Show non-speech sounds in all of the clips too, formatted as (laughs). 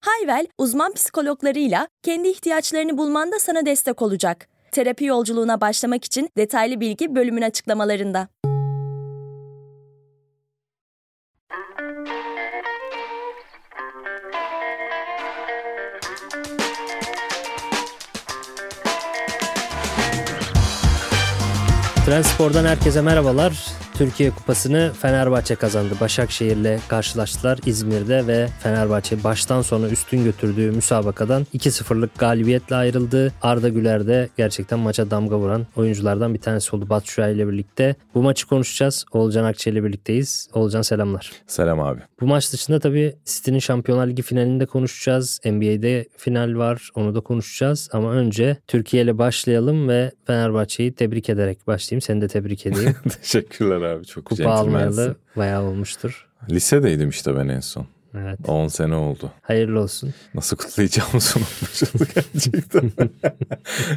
Hayvel, uzman psikologlarıyla kendi ihtiyaçlarını bulmanda sana destek olacak. Terapi yolculuğuna başlamak için detaylı bilgi bölümün açıklamalarında. Transpor'dan herkese merhabalar. Türkiye Kupası'nı Fenerbahçe kazandı. Başakşehir'le karşılaştılar İzmir'de ve Fenerbahçe baştan sona üstün götürdüğü müsabakadan 2-0'lık galibiyetle ayrıldı. Arda Güler de gerçekten maça damga vuran oyunculardan bir tanesi oldu Batu ile birlikte. Bu maçı konuşacağız. Olcan Akçe ile birlikteyiz. Olcan selamlar. Selam abi. Bu maç dışında tabii City'nin Şampiyonlar Ligi finalinde konuşacağız. NBA'de final var. Onu da konuşacağız. Ama önce Türkiye ile başlayalım ve Fenerbahçe'yi tebrik ederek başlayayım. Seni de tebrik edeyim. (laughs) Teşekkürler abi çok Kupa almayalı bayağı olmuştur. Lisedeydim işte ben en son. Evet. 10 sene oldu. Hayırlı olsun. Nasıl kutlayacağımızı unutmuşuz (laughs) gerçekten.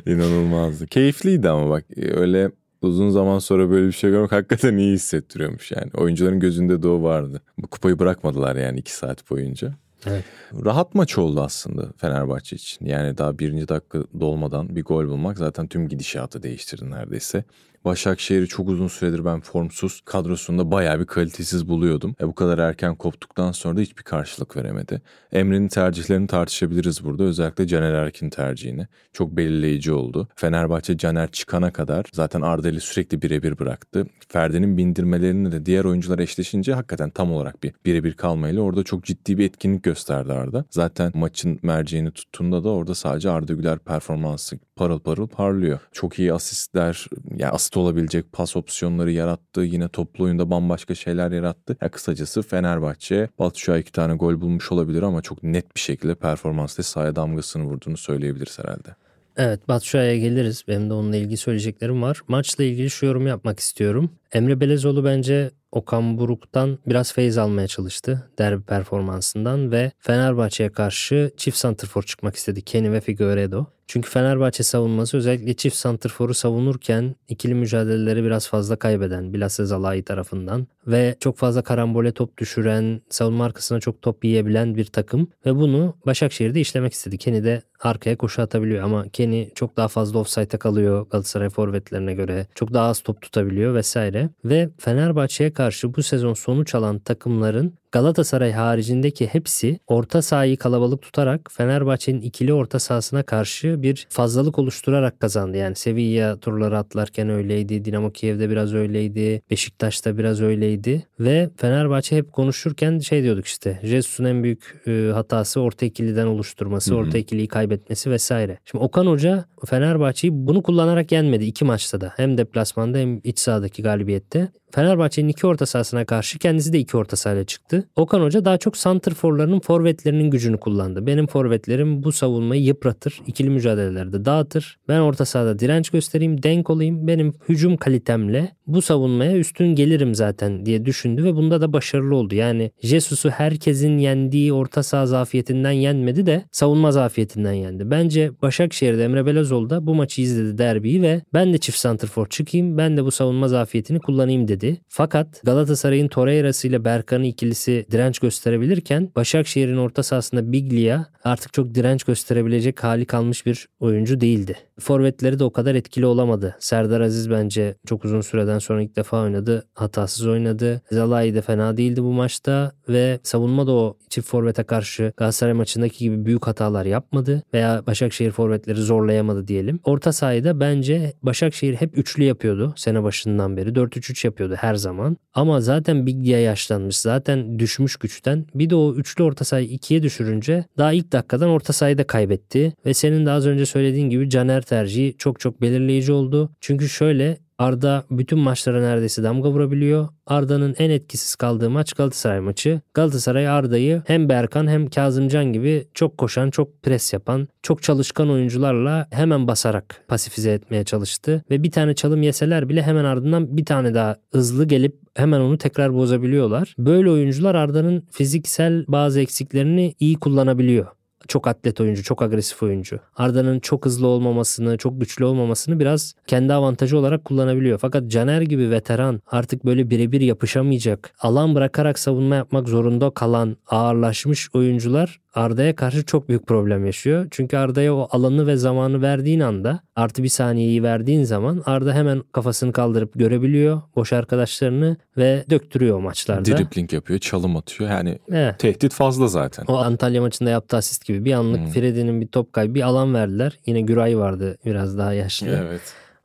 (laughs) İnanılmazdı. Keyifliydi ama bak öyle uzun zaman sonra böyle bir şey görmek hakikaten iyi hissettiriyormuş yani. Oyuncuların gözünde de o vardı. Bu kupayı bırakmadılar yani 2 saat boyunca. Evet. Rahat maç oldu aslında Fenerbahçe için. Yani daha birinci dakika dolmadan bir gol bulmak zaten tüm gidişatı değiştirdi neredeyse. Başakşehir'i çok uzun süredir ben formsuz kadrosunda bayağı bir kalitesiz buluyordum. E bu kadar erken koptuktan sonra da hiçbir karşılık veremedi. Emre'nin tercihlerini tartışabiliriz burada. Özellikle Caner Erkin tercihini. Çok belirleyici oldu. Fenerbahçe Caner çıkana kadar zaten Arda'yı sürekli birebir bıraktı. Ferdi'nin bindirmelerini de diğer oyuncular eşleşince hakikaten tam olarak bir birebir kalmayla orada çok ciddi bir etkinlik gösterdi Arda. Zaten maçın merceğini tuttuğunda da orada sadece Arda Güler performansı parıl parıl parlıyor. Çok iyi asistler, yani asist olabilecek pas opsiyonları yarattı. Yine toplu oyunda bambaşka şeyler yarattı. Ya kısacası Fenerbahçe Batu iki tane gol bulmuş olabilir ama çok net bir şekilde performansta sahaya damgasını vurduğunu söyleyebiliriz herhalde. Evet Batshuayi'ye geliriz. Benim de onunla ilgili söyleyeceklerim var. Maçla ilgili şu yorum yapmak istiyorum. Emre Belezoğlu bence Okan Buruk'tan biraz feyiz almaya çalıştı derbi performansından ve Fenerbahçe'ye karşı çift santrfor çıkmak istedi Kenny ve Figueiredo. Çünkü Fenerbahçe savunması özellikle çift santrforu savunurken ikili mücadeleleri biraz fazla kaybeden bilhassa Zalai tarafından ve çok fazla karambole top düşüren, savunma arkasına çok top yiyebilen bir takım ve bunu Başakşehir'de işlemek istedi. Kenny de arkaya koşu atabiliyor ama Kenny çok daha fazla offside'a kalıyor Galatasaray forvetlerine göre. Çok daha az top tutabiliyor vesaire. Ve Fenerbahçe'ye karşı bu sezon sonuç alan takımların Galatasaray haricindeki hepsi orta sahayı kalabalık tutarak Fenerbahçe'nin ikili orta sahasına karşı bir fazlalık oluşturarak kazandı. Yani Sevilla turları atlarken öyleydi. Dinamo Kiev'de biraz öyleydi. Beşiktaş'ta biraz öyleydi. Ve Fenerbahçe hep konuşurken şey diyorduk işte. Jesus'un en büyük e, hatası orta ikiliden oluşturması, Hı-hı. orta ikiliyi kaybetmesi vesaire. Şimdi Okan Hoca Fenerbahçe'yi bunu kullanarak yenmedi iki maçta da. Hem deplasmanda hem iç sahadaki galibiyette. Fenerbahçe'nin iki orta sahasına karşı kendisi de iki orta sahayla çıktı. Okan Hoca daha çok santrforlarının forvetlerinin gücünü kullandı. Benim forvetlerim bu savunmayı yıpratır, ikili mücadelelerde dağıtır. Ben orta sahada direnç göstereyim, denk olayım. Benim hücum kalitemle bu savunmaya üstün gelirim zaten diye düşündü ve bunda da başarılı oldu. Yani Jesus'u herkesin yendiği orta saha zafiyetinden yenmedi de savunma zafiyetinden yendi. Bence Başakşehir'de Emre Belözoğlu da bu maçı izledi derbiyi ve ben de çift santrfor çıkayım, ben de bu savunma zafiyetini kullanayım dedi. Fakat Galatasaray'ın Torreira'sı ile Berkan'ı ikilisi direnç gösterebilirken Başakşehir'in orta sahasında Biglia artık çok direnç gösterebilecek hali kalmış bir oyuncu değildi. Forvetleri de o kadar etkili olamadı. Serdar Aziz bence çok uzun süreden sonra ilk defa oynadı. Hatasız oynadı. Zalai de fena değildi bu maçta ve savunma da o çift forvete karşı Galatasaray maçındaki gibi büyük hatalar yapmadı veya Başakşehir forvetleri zorlayamadı diyelim. Orta sahada bence Başakşehir hep üçlü yapıyordu sene başından beri. 4-3-3 yapıyordu her zaman. Ama zaten Biglia yaşlanmış. Zaten düşmüş güçten. Bir de o üçlü orta sahayı ikiye düşürünce daha ilk dakikadan orta sahayı da kaybetti. Ve senin de az önce söylediğin gibi Caner tercihi çok çok belirleyici oldu. Çünkü şöyle Arda bütün maçlara neredeyse damga vurabiliyor. Arda'nın en etkisiz kaldığı maç Galatasaray maçı. Galatasaray Arda'yı hem Berkan hem Kazımcan gibi çok koşan, çok pres yapan, çok çalışkan oyuncularla hemen basarak pasifize etmeye çalıştı. Ve bir tane çalım yeseler bile hemen ardından bir tane daha hızlı gelip hemen onu tekrar bozabiliyorlar. Böyle oyuncular Arda'nın fiziksel bazı eksiklerini iyi kullanabiliyor çok atlet oyuncu, çok agresif oyuncu. Arda'nın çok hızlı olmamasını, çok güçlü olmamasını biraz kendi avantajı olarak kullanabiliyor. Fakat Caner gibi veteran artık böyle birebir yapışamayacak, alan bırakarak savunma yapmak zorunda kalan ağırlaşmış oyuncular Arda'ya karşı çok büyük problem yaşıyor. Çünkü Arda'ya o alanı ve zamanı verdiğin anda artı bir saniyeyi verdiğin zaman Arda hemen kafasını kaldırıp görebiliyor boş arkadaşlarını ve döktürüyor maçlarda. Dribling yapıyor, çalım atıyor. Yani evet. tehdit fazla zaten. O Antalya maçında yaptığı asist gibi bir anlık hmm. Freddy'nin bir top kaybı bir alan verdiler. Yine Güray vardı biraz daha yaşlı. Evet.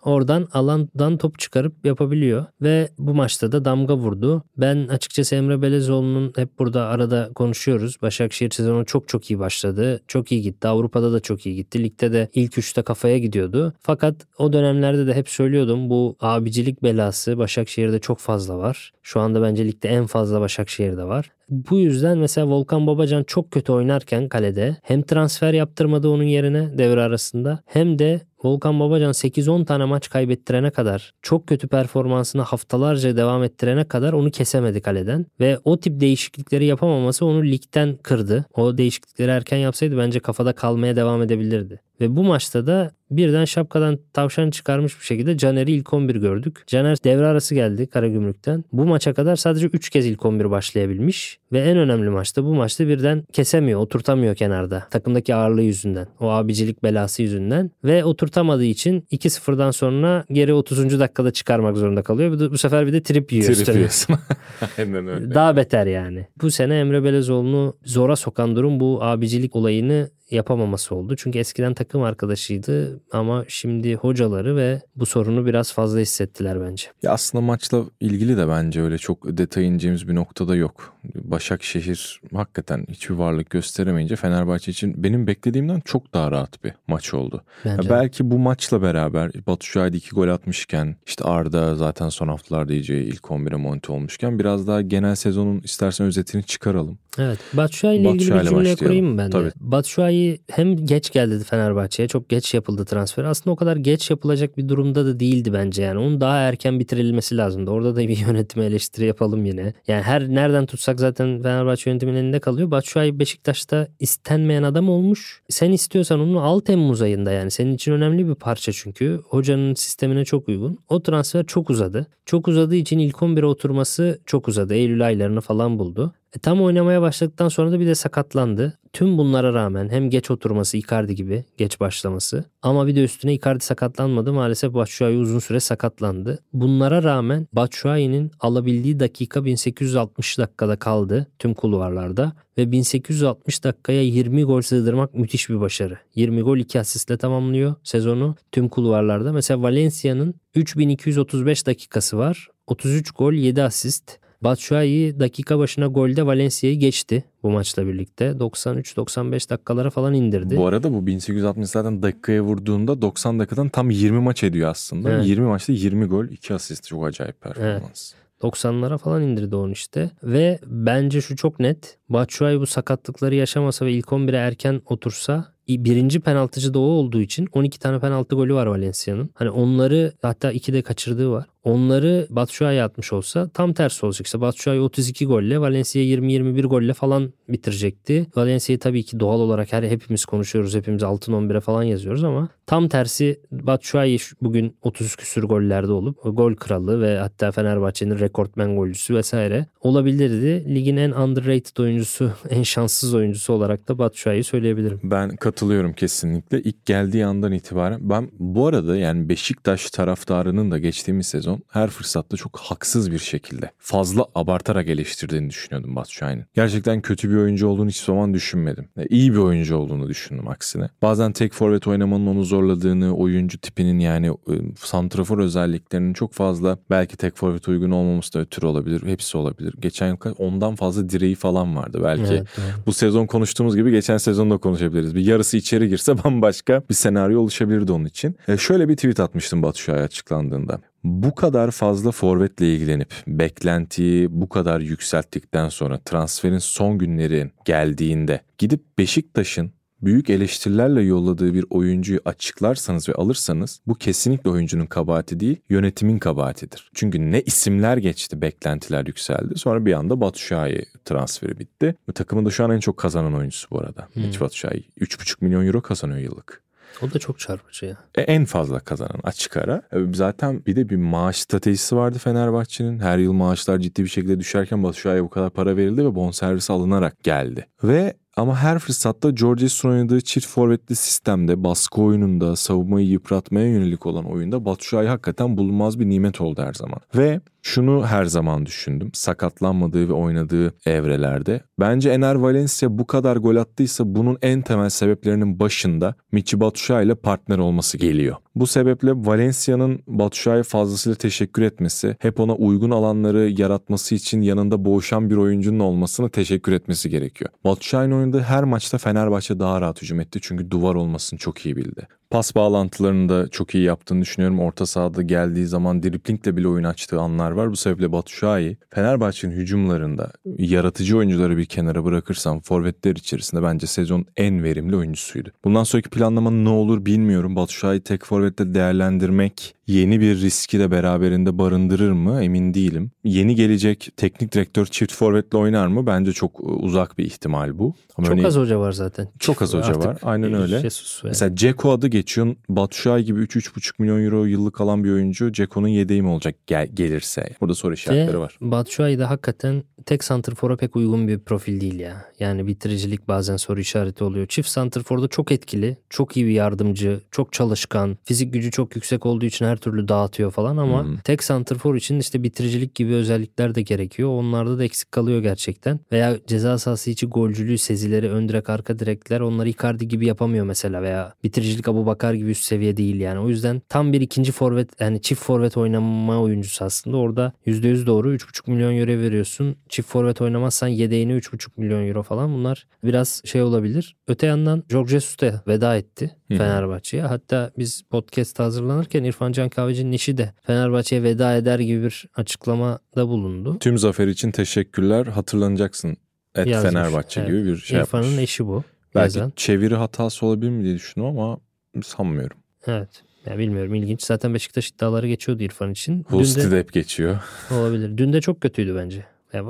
Oradan alandan top çıkarıp yapabiliyor ve bu maçta da damga vurdu. Ben açıkçası Emre Belezoğlu'nun hep burada arada konuşuyoruz. Başakşehir sezonu çok çok iyi başladı. Çok iyi gitti. Avrupa'da da çok iyi gitti. Ligde de ilk üçte kafaya gidiyordu. Fakat o dönemlerde de hep söylüyordum bu abicilik belası Başakşehir'de çok fazla var. Şu anda bence ligde en fazla Başakşehir'de var. Bu yüzden mesela Volkan Babacan çok kötü oynarken kalede hem transfer yaptırmadı onun yerine devre arasında hem de Volkan Babacan 8-10 tane maç kaybettirene kadar çok kötü performansını haftalarca devam ettirene kadar onu kesemedi kaleden ve o tip değişiklikleri yapamaması onu ligden kırdı. O değişiklikleri erken yapsaydı bence kafada kalmaya devam edebilirdi. Ve bu maçta da birden şapkadan tavşan çıkarmış bir şekilde Caner'i ilk 11 gördük. Caner devre arası geldi Karagümrük'ten. Bu maça kadar sadece 3 kez ilk 11 başlayabilmiş. Ve en önemli maçta bu maçta birden kesemiyor, oturtamıyor kenarda. Takımdaki ağırlığı yüzünden. O abicilik belası yüzünden. Ve oturtamadığı için 2-0'dan sonra geri 30. dakikada çıkarmak zorunda kalıyor. Bu sefer bir de trip yiyor. Trip yiyorsun. (laughs) Aynen öyle. Daha beter yani. Bu sene Emre Belezoğlu'nu zora sokan durum bu abicilik olayını yapamaması oldu. Çünkü eskiden takım arkadaşıydı ama şimdi hocaları ve bu sorunu biraz fazla hissettiler bence. Ya aslında maçla ilgili de bence öyle çok detay ineceğimiz bir noktada yok. Başakşehir hakikaten hiçbir varlık gösteremeyince Fenerbahçe için benim beklediğimden çok daha rahat bir maç oldu. Ya belki bu maçla beraber Batu Şahit iki gol atmışken işte Arda zaten son haftalarda iyice ilk 11'e monte olmuşken biraz daha genel sezonun istersen özetini çıkaralım. Evet. Batshuayi ile ilgili bir cümle kurayım mı ben de? Tabii. Batshuayi hem geç geldi Fenerbahçe'ye. Çok geç yapıldı transfer. Aslında o kadar geç yapılacak bir durumda da değildi bence yani. Onun daha erken bitirilmesi lazımdı. Orada da (laughs) bir yönetime eleştiri yapalım yine. Yani her nereden tutsak zaten Fenerbahçe yönetiminin elinde kalıyor. Batshuayi Beşiktaş'ta istenmeyen adam olmuş. Sen istiyorsan onu al Temmuz ayında yani. Senin için önemli bir parça çünkü. Hocanın sistemine çok uygun. O transfer çok uzadı. Çok uzadığı için ilk 11'e oturması çok uzadı. Eylül aylarını falan buldu. E, tam oynamaya başladıktan sonra da bir de sakatlandı. Tüm bunlara rağmen hem geç oturması Icardi gibi geç başlaması ama bir de üstüne Icardi sakatlanmadı. Maalesef Batshuayi uzun süre sakatlandı. Bunlara rağmen Batshuayi'nin alabildiği dakika 1860 dakikada kaldı tüm kulvarlarda ve 1860 dakikaya 20 gol sığdırmak müthiş bir başarı. 20 gol 2 asistle tamamlıyor sezonu tüm kulvarlarda. Mesela Valencia'nın 3235 dakikası var. 33 gol 7 asist. Batshuayi dakika başına golde Valencia'yı geçti bu maçla birlikte. 93-95 dakikalara falan indirdi. Bu arada bu 1860 zaten dakikaya vurduğunda 90 dakikadan tam 20 maç ediyor aslında. Evet. 20 maçta 20 gol 2 asist çok acayip performans. Evet. 90'lara falan indirdi onu işte. Ve bence şu çok net. Batshuayi bu sakatlıkları yaşamasa ve ilk 11'e erken otursa birinci penaltıcı da o olduğu için 12 tane penaltı golü var Valencia'nın. Hani onları hatta 2 de kaçırdığı var. Onları Batshuayi atmış olsa tam tersi olacak. İşte Batshuayi 32 golle Valencia 20-21 golle falan bitirecekti. Valencia'yı tabii ki doğal olarak her hepimiz konuşuyoruz. Hepimiz altın 11'e falan yazıyoruz ama tam tersi Batshuayi bugün 30 küsür gollerde olup gol kralı ve hatta Fenerbahçe'nin rekortmen golcüsü vesaire olabilirdi. Ligin en underrated oyuncusu, (laughs) en şanssız oyuncusu olarak da Batshuayi'yi söyleyebilirim. Ben katılıyorum kesinlikle. İlk geldiği andan itibaren ben bu arada yani Beşiktaş taraftarının da geçtiğimiz sezon her fırsatta çok haksız bir şekilde fazla abartarak eleştirdiğini düşünüyordum Batshuayi'nin. Gerçekten kötü bir oyuncu olduğunu hiç zaman düşünmedim. E, iyi bir oyuncu olduğunu düşündüm aksine. Bazen tek forvet oynamanın onu zorladığını, oyuncu tipinin yani e, santrafor özelliklerinin çok fazla belki tek forvet uygun olmaması da ötürü olabilir. Hepsi olabilir. Geçen yıl ondan fazla direği falan vardı. Belki evet, evet. bu sezon konuştuğumuz gibi geçen sezonda konuşabiliriz. Bir yarısı içeri girse (laughs) bambaşka bir senaryo oluşabilirdi onun için. E, şöyle bir tweet atmıştım Batu Şua'ya açıklandığında. Bu kadar fazla forvetle ilgilenip beklentiyi bu kadar yükselttikten sonra transferin son günleri geldiğinde gidip Beşiktaş'ın büyük eleştirilerle yolladığı bir oyuncuyu açıklarsanız ve alırsanız bu kesinlikle oyuncunun kabahati değil yönetimin kabahatidir. Çünkü ne isimler geçti beklentiler yükseldi sonra bir anda Batu Şahin transferi bitti. Ve takımın da şu an en çok kazanan oyuncusu bu arada. Hmm. Batu Şahin 3,5 milyon euro kazanıyor yıllık. O da çok çarpıcı ya. E, en fazla kazanan açık ara. E, zaten bir de bir maaş stratejisi vardı Fenerbahçe'nin. Her yıl maaşlar ciddi bir şekilde düşerken Batu Şahin'e bu kadar para verildi ve bonservis alınarak geldi. Ve ama her fırsatta George Jesus'un oynadığı çift forvetli sistemde baskı oyununda savunmayı yıpratmaya yönelik olan oyunda Batu Şahin hakikaten bulunmaz bir nimet oldu her zaman. Ve şunu her zaman düşündüm. Sakatlanmadığı ve oynadığı evrelerde. Bence Ener Valencia bu kadar gol attıysa bunun en temel sebeplerinin başında Michi Batshuayi ile partner olması geliyor. Bu sebeple Valencia'nın Batshuayi fazlasıyla teşekkür etmesi, hep ona uygun alanları yaratması için yanında boğuşan bir oyuncunun olmasını teşekkür etmesi gerekiyor. Batshuayi'nin oynadığı her maçta Fenerbahçe daha rahat hücum etti çünkü duvar olmasını çok iyi bildi. Pas bağlantılarını da çok iyi yaptığını düşünüyorum. Orta sahada geldiği zaman driplingle bile oyun açtığı anlar var. Bu sebeple Batu Şahi Fenerbahçe'nin hücumlarında yaratıcı oyuncuları bir kenara bırakırsam forvetler içerisinde bence sezon en verimli oyuncusuydu. Bundan sonraki planlama ne olur bilmiyorum. Batu Şahi tek forvette değerlendirmek yeni bir riski de beraberinde barındırır mı emin değilim. Yeni gelecek teknik direktör çift forvetle oynar mı? Bence çok uzak bir ihtimal bu. Ama çok örneğin, az hoca var zaten. Çok az hoca var. Aynen öyle. Jesus Mesela Ceko adı geçiyorsun. Batshuayi gibi 3-3,5 milyon euro yıllık alan bir oyuncu Ceko'nun yedeği mi olacak gel, gelirse? Burada soru işaretleri var. Batshuayi de hakikaten tek santrfora pek uygun bir profil değil ya. Yani bitiricilik bazen soru işareti oluyor. Çift santrforda çok etkili, çok iyi bir yardımcı, çok çalışkan, fizik gücü çok yüksek olduğu için her türlü dağıtıyor falan ama hmm. tek santrfor için işte bitiricilik gibi özellikler de gerekiyor. Onlarda da eksik kalıyor gerçekten. Veya ceza sahası içi golcülüğü sezileri, ön direk, arka direkler onları Icardi gibi yapamıyor mesela veya bitiricilik Abu Bakar gibi üst seviye değil yani. O yüzden tam bir ikinci forvet yani çift forvet oynama oyuncusu aslında. Orada %100 doğru 3,5 milyon euro veriyorsun. Çift forvet oynamazsan yedeğine 3,5 milyon euro falan bunlar biraz şey olabilir. Öte yandan Jorge Jesus da veda etti Fenerbahçe'ye. Hatta biz podcast hazırlanırken İrfan Can Kahveci'nin işi de Fenerbahçe'ye veda eder gibi bir açıklamada bulundu. Tüm zafer için teşekkürler. Hatırlanacaksın. Et Yazmış. Fenerbahçe evet. gibi bir şey İrfan'ın yapmış. eşi bu. Belki yazan. çeviri hatası olabilir mi diye düşünüyorum ama sanmıyorum. Evet. Ya bilmiyorum ilginç. Zaten Beşiktaş iddiaları geçiyordu İrfan için. Husti de hep geçiyor. Olabilir. Dün de çok kötüydü bence. Ya,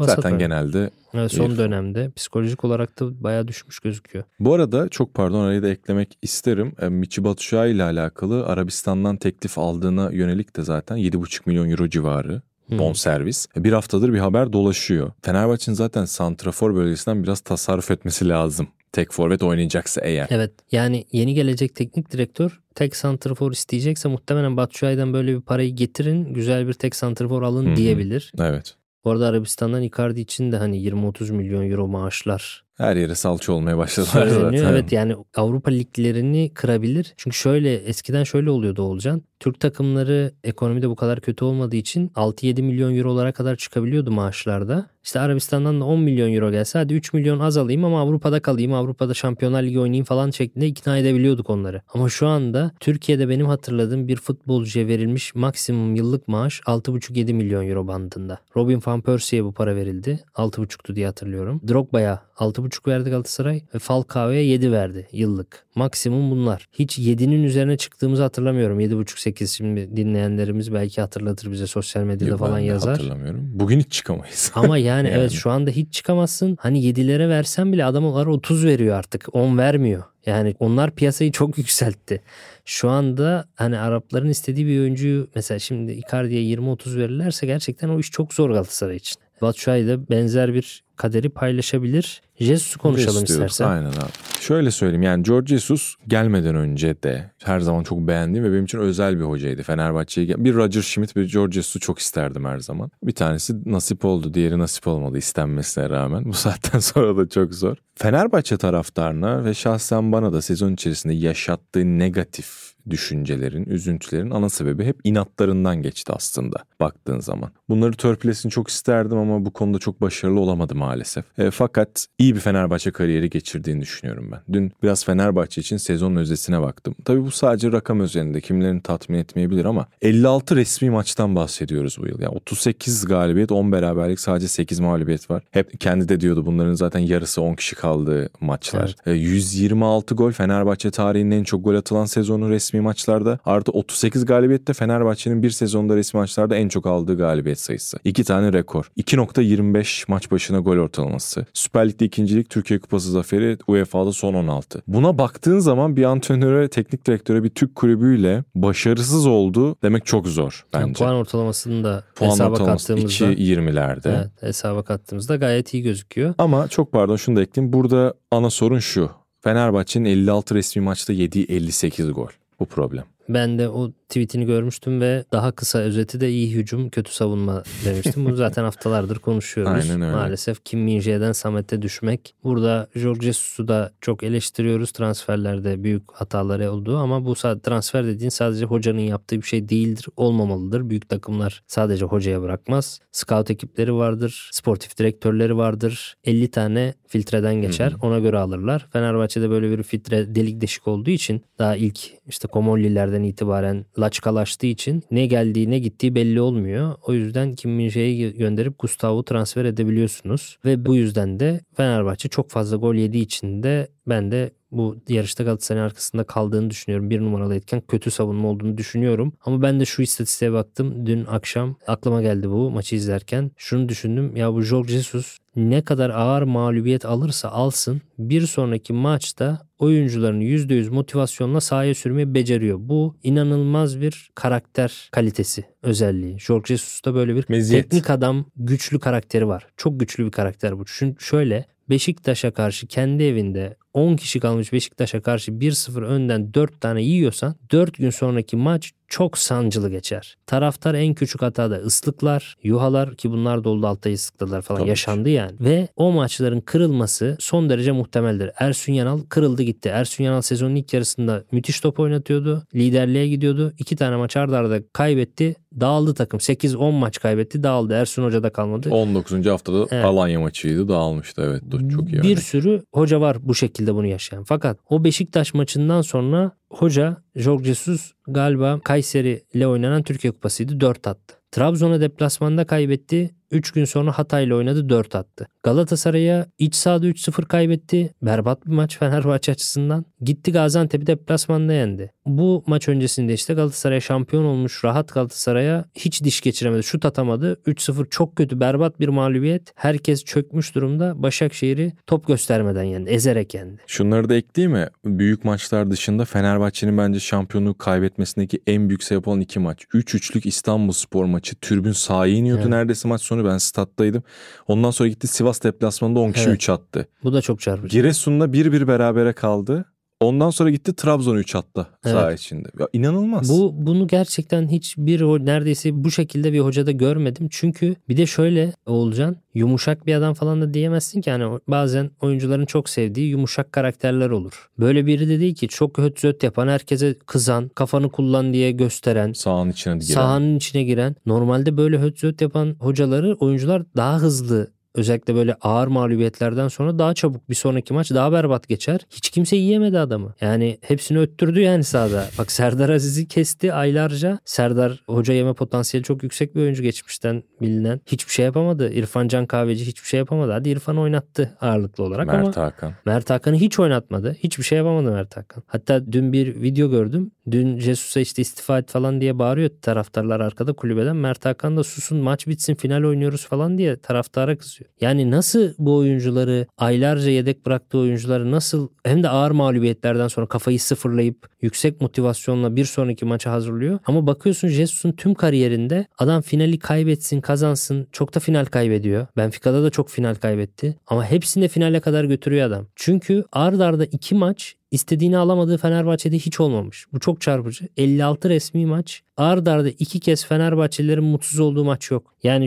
Zaten var. genelde evet, son dönemde psikolojik olarak da bayağı düşmüş gözüküyor. Bu arada çok pardon arayı da eklemek isterim. E, Michi Batshuayi ile alakalı Arabistan'dan teklif aldığına yönelik de zaten 7,5 milyon euro civarı bon servis. E, bir haftadır bir haber dolaşıyor. Fenerbahçe'nin zaten santrafor bölgesinden biraz tasarruf etmesi lazım tek forvet oynayacaksa eğer. Evet yani yeni gelecek teknik direktör tek santrfor isteyecekse muhtemelen Batshuayi'den böyle bir parayı getirin güzel bir tek santrfor alın Hı-hı. diyebilir. Evet. Bu arada Arabistan'dan Icardi için de hani 20-30 milyon euro maaşlar her yere salça olmaya başladılar zaten. Evet yani Avrupa liglerini kırabilir. Çünkü şöyle eskiden şöyle oluyordu Olcan. Türk takımları ekonomide bu kadar kötü olmadığı için 6-7 milyon eurolara kadar çıkabiliyordu maaşlarda. İşte Arabistan'dan da 10 milyon euro gelse hadi 3 milyon az alayım ama Avrupa'da kalayım, Avrupa'da Şampiyonlar Ligi oynayayım falan şeklinde ikna edebiliyorduk onları. Ama şu anda Türkiye'de benim hatırladığım bir futbolcuya verilmiş maksimum yıllık maaş 6,5-7 milyon euro bandında. Robin van Persie'ye bu para verildi. 6,5'tu diye hatırlıyorum. Drogba'ya 6,5 verdi Galatasaray ve Falcao'ya 7 verdi yıllık. Maksimum bunlar. Hiç 7'nin üzerine çıktığımızı hatırlamıyorum. 7,5-8 şimdi dinleyenlerimiz belki hatırlatır bize sosyal medyada Yok, falan yazar. hatırlamıyorum. Bugün hiç çıkamayız. (laughs) Ama yani, yani evet şu anda hiç çıkamazsın. Hani 7'lere versen bile adamlar 30 veriyor artık. 10 vermiyor. Yani onlar piyasayı çok yükseltti. Şu anda hani Arapların istediği bir oyuncuyu mesela şimdi Icardi'ye 20-30 verirlerse gerçekten o iş çok zor Galatasaray için. Batshuayi de benzer bir kaderi paylaşabilir. Jesus'u konuşalım Jesus istersen. Aynen abi. Şöyle söyleyeyim yani George Jesus gelmeden önce de her zaman çok beğendiğim ve benim için özel bir hocaydı. Fenerbahçe'ye bir Roger Schmidt bir George Jesus'u çok isterdim her zaman. Bir tanesi nasip oldu diğeri nasip olmadı istenmesine rağmen. (laughs) Bu saatten sonra da çok zor. Fenerbahçe taraftarına ve şahsen bana da sezon içerisinde yaşattığı negatif düşüncelerin, üzüntülerin ana sebebi hep inatlarından geçti aslında baktığın zaman. Bunları törpülesini çok isterdim ama bu konuda çok başarılı olamadı maalesef. E, fakat iyi bir Fenerbahçe kariyeri geçirdiğini düşünüyorum ben. Dün biraz Fenerbahçe için sezon özetine baktım. Tabii bu sadece rakam üzerinde kimlerini tatmin etmeyebilir ama 56 resmi maçtan bahsediyoruz bu yıl. Yani 38 galibiyet, 10 beraberlik, sadece 8 mağlubiyet var. Hep kendi de diyordu bunların zaten yarısı 10 kişi kaldığı maçlar. Evet. E, 126 gol Fenerbahçe tarihinin en çok gol atılan sezonu resmi maçlarda. Artı 38 galibiyette Fenerbahçe'nin bir sezonda resmi maçlarda en çok aldığı galibiyet sayısı. İki tane rekor. 2.25 maç başına gol ortalaması. Süper Lig'de ikincilik Türkiye Kupası zaferi UEFA'da son 16. Buna baktığın zaman bir antrenöre, teknik direktöre bir Türk kulübüyle başarısız oldu demek çok zor bence. Yani puan ortalamasını da puan hesaba kattığımızda 2.20'lerde. Evet, hesaba kattığımızda gayet iyi gözüküyor. Ama çok pardon şunu da ekleyeyim. Burada ana sorun şu. Fenerbahçe'nin 56 resmi maçta yediği 58 gol. Bu problem. Ben de o tweetini görmüştüm ve daha kısa özeti de iyi hücum kötü savunma demiştim. Bunu zaten haftalardır konuşuyoruz. Aynen öyle. Maalesef Kim Min-jae'den Samet'e düşmek. Burada Jorge Jesus'u da çok eleştiriyoruz. Transferlerde büyük hataları oldu ama bu transfer dediğin sadece hocanın yaptığı bir şey değildir. Olmamalıdır. Büyük takımlar sadece hocaya bırakmaz. Scout ekipleri vardır. Sportif direktörleri vardır. 50 tane filtreden geçer. Hı hı. Ona göre alırlar. Fenerbahçe'de böyle bir filtre delik deşik olduğu için daha ilk işte Komollilerden itibaren laçkalaştığı için ne geldiği ne gittiği belli olmuyor. O yüzden Kim min gönderip Gustavo transfer edebiliyorsunuz. Ve bu yüzden de Fenerbahçe çok fazla gol yediği için de ben de bu yarışta Galatasaray'ın arkasında kaldığını düşünüyorum. Bir numaralı etken kötü savunma olduğunu düşünüyorum. Ama ben de şu istatistiğe baktım. Dün akşam aklıma geldi bu maçı izlerken. Şunu düşündüm. Ya bu Jorge Jesus ne kadar ağır mağlubiyet alırsa alsın bir sonraki maçta oyuncularını %100 motivasyonla sahaya sürmeyi beceriyor. Bu inanılmaz bir karakter kalitesi özelliği. Jorge Jesus'ta böyle bir Meziyet. teknik adam güçlü karakteri var. Çok güçlü bir karakter bu. Çünkü şöyle Beşiktaş'a karşı kendi evinde 10 kişi kalmış Beşiktaş'a karşı 1-0 önden 4 tane yiyorsan 4 gün sonraki maç çok sancılı geçer. Taraftar en küçük hatada ıslıklar, yuhalar ki bunlar da oldu altta ıslıkladılar falan Tabii. yaşandı yani. Ve o maçların kırılması son derece muhtemeldir. Ersun Yanal kırıldı gitti. Ersun Yanal sezonun ilk yarısında müthiş top oynatıyordu. Liderliğe gidiyordu. İki tane maç arda arda kaybetti. Dağıldı takım. 8-10 maç kaybetti. Dağıldı. Ersun Hoca da kalmadı. 19. haftada evet. Alanya maçıydı. Dağılmıştı. Evet. Çok iyi. Bir örnek. sürü hoca var bu şekilde bunu yaşayan. Fakat o Beşiktaş maçından sonra hoca Jorge Jesus galiba Kayseri ile oynanan Türkiye Kupası'ydı 4 attı. Trabzon'a deplasmanda kaybetti. 3 gün sonra Hatay'la oynadı 4 attı. Galatasaray'a iç sahada 3-0 kaybetti. Berbat bir maç Fenerbahçe açısından. Gitti Gaziantep'i deplasmanda yendi. Bu maç öncesinde işte Galatasaray şampiyon olmuş. Rahat Galatasaray'a hiç diş geçiremedi. Şut atamadı. 3-0 çok kötü berbat bir mağlubiyet. Herkes çökmüş durumda. Başakşehir'i top göstermeden yendi. Ezerek yendi. Şunları da ekleyeyim mi? Büyük maçlar dışında Fenerbahçe'nin bence şampiyonluğu kaybetmesindeki en büyük sebep olan iki maç. 3-3'lük İstanbul Spor maçı. Türbün sahaya iniyordu evet. neredeyse maç sonu. Ben stat'taydım. Ondan sonra gitti Sivas deplasmanında 10 kişi evet. 3 attı. Bu da çok çarpıcı. Giresun'la 1-1 berabere kaldı. Ondan sonra gitti Trabzon 3 attı evet. saha içinde. Ya inanılmaz. Bu bunu gerçekten hiçbir neredeyse bu şekilde bir hocada görmedim. Çünkü bir de şöyle Oğulcan yumuşak bir adam falan da diyemezsin ki hani bazen oyuncuların çok sevdiği yumuşak karakterler olur. Böyle biri de değil ki çok höt zöt yapan herkese kızan kafanı kullan diye gösteren sahanın içine giren. Sahanın içine giren. Normalde böyle höt zöt yapan hocaları oyuncular daha hızlı özellikle böyle ağır mağlubiyetlerden sonra daha çabuk bir sonraki maç daha berbat geçer. Hiç kimse yiyemedi adamı. Yani hepsini öttürdü yani sahada. (laughs) Bak Serdar Aziz'i kesti aylarca. Serdar hoca yeme potansiyeli çok yüksek bir oyuncu geçmişten bilinen. Hiçbir şey yapamadı. İrfan Can Kahveci hiçbir şey yapamadı. Hadi İrfan'ı oynattı ağırlıklı olarak Mert ama Hakan. Mert Hakan'ı hiç oynatmadı. Hiçbir şey yapamadı Mert Hakan. Hatta dün bir video gördüm. Dün Jesus'a işte istifa et falan diye bağırıyor taraftarlar arkada kulübeden. Mert Hakan da susun maç bitsin final oynuyoruz falan diye taraftara kızıyor. Yani nasıl bu oyuncuları aylarca yedek bıraktığı oyuncuları nasıl hem de ağır mağlubiyetlerden sonra kafayı sıfırlayıp yüksek motivasyonla bir sonraki maça hazırlıyor. Ama bakıyorsun Jesus'un tüm kariyerinde adam finali kaybetsin kazansın çok da final kaybediyor. Benfica'da da çok final kaybetti. Ama hepsini finale kadar götürüyor adam. Çünkü ard arda iki maç istediğini alamadığı Fenerbahçe'de hiç olmamış. Bu çok çarpıcı. 56 resmi maç. Ard arda iki kez Fenerbahçelilerin mutsuz olduğu maç yok. Yani